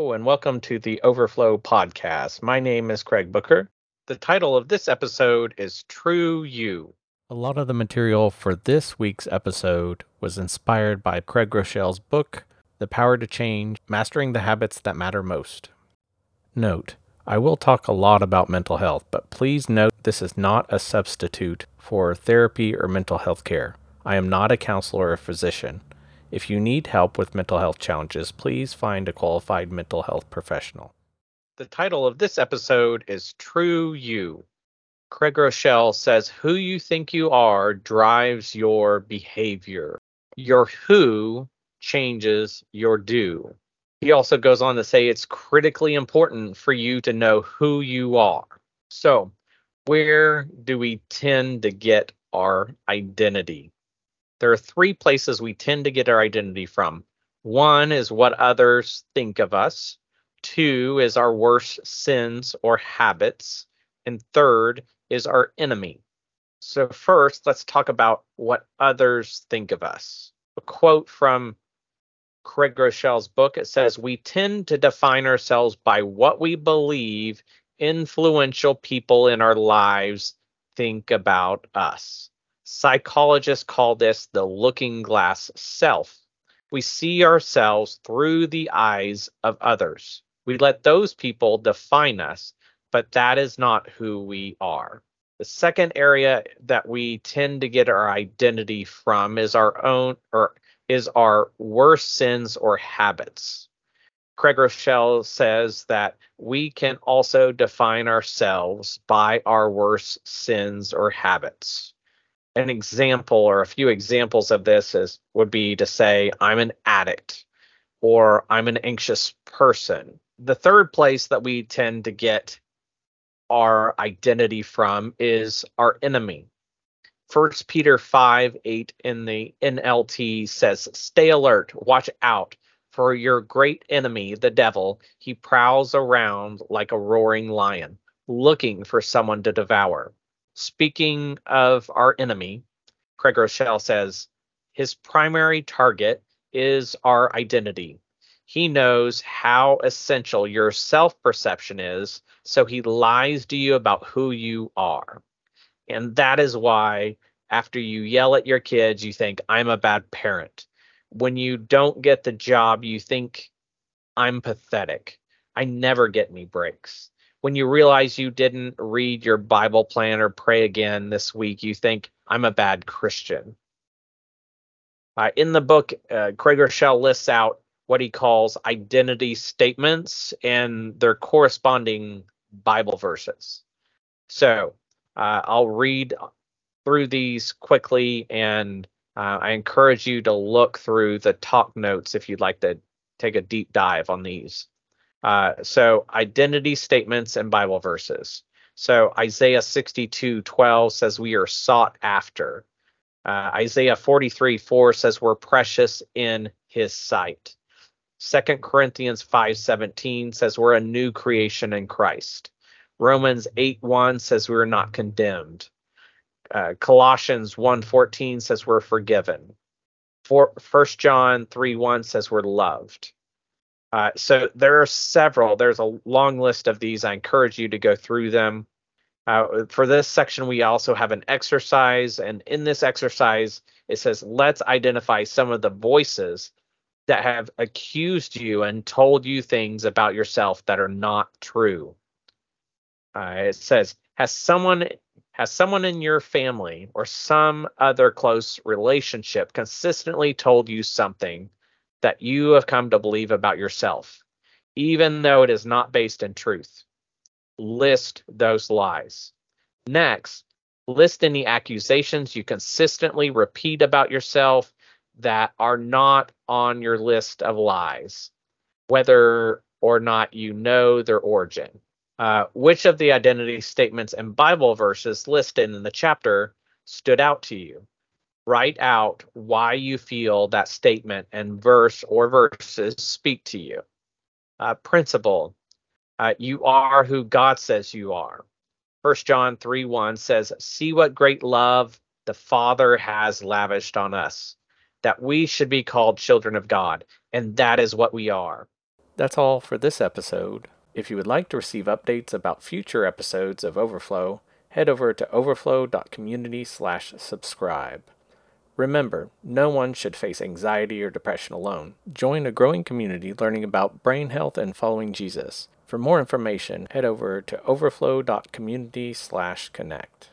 And welcome to the Overflow Podcast. My name is Craig Booker. The title of this episode is True You. A lot of the material for this week's episode was inspired by Craig Groeschel's book, The Power to Change Mastering the Habits That Matter Most. Note, I will talk a lot about mental health, but please note this is not a substitute for therapy or mental health care. I am not a counselor or a physician. If you need help with mental health challenges, please find a qualified mental health professional. The title of this episode is True You. Craig Groeschel says, Who you think you are drives your behavior. Your who changes your do. He also goes on to say it's critically important for you to know who you are. So, where do we tend to get our identity? There are three places we tend to get our identity from. One is what others think of us. Two is our worst sins or habits. And third is our enemy. So, first, let's talk about what others think of us. A quote from Craig Groeschel's book it says, We tend to define ourselves by what we believe influential people in our lives think about us. Psychologists call this the looking glass self. We see ourselves through the eyes of others. We let those people define us, but that is not who we are. The second area that we tend to get our identity from is our own or is our worst sins or habits. Craig Groeschel says that we can also define ourselves by our worst sins or habits an example or a few examples of this is would be to say I'm an addict or I'm an anxious person. The third place that we tend to get our identity from is our enemy. First Peter 5 8 in the NLT says, Stay alert, watch out, for your great enemy, the devil, he prowls around like a roaring lion, looking for someone to devour. Speaking of our enemy, Craig Groeschel says his primary target is our identity. He knows how essential your self perception is, so he lies to you about who you are. And that is why, after you yell at your kids, you think, I'm a bad parent. When you don't get the job, you think, I'm pathetic. I never get any breaks when you realize you didn't read your Bible plan or pray again this week, you think, I'm a bad Christian. Uh, in the book, uh, Craig Groeschel lists out what he calls identity statements and their corresponding Bible verses. So uh, I'll read through these quickly, and uh, I encourage you to look through the talk notes if you'd like to take a deep dive on these. Uh, so identity statements and Bible verses. So Isaiah 62 12 says we are sought after. Uh, Isaiah 43 4 says we're precious in his sight. Second Corinthians 5 17 says we're a new creation in Christ. Romans 8 1 says we're not condemned. Uh, Colossians 1 14 says we're forgiven. For, 1 John 3 1 says we're loved. Uh, so there are several. There's a long list of these. I encourage you to go through them. Uh, for this section, we also have an exercise, and in this exercise, it says, let's identify some of the voices that have accused you and told you things about yourself that are not true. Uh, it says, has someone has someone in your family or some other close relationship consistently told you something that you have come to believe about yourself, even though it is not based in truth. List those lies. Next, list any accusations you consistently repeat about yourself that are not on your list of lies, whether or not you know their origin. Uh, which of the identity statements and Bible verses listed in the chapter stood out to you? Write out why you feel that statement and verse or verses speak to you. Uh, principle uh, you are who God says you are. First John 3 1 says, See what great love the Father has lavished on us, that we should be called children of God, and that is what we are. That's all for this episode. If you would like to receive updates about future episodes of Overflow, head over to overflow.community/subscribe. Remember, no one should face anxiety or depression alone. Join a growing community learning about brain health and following Jesus. For more information, head over to overflow.community/connect.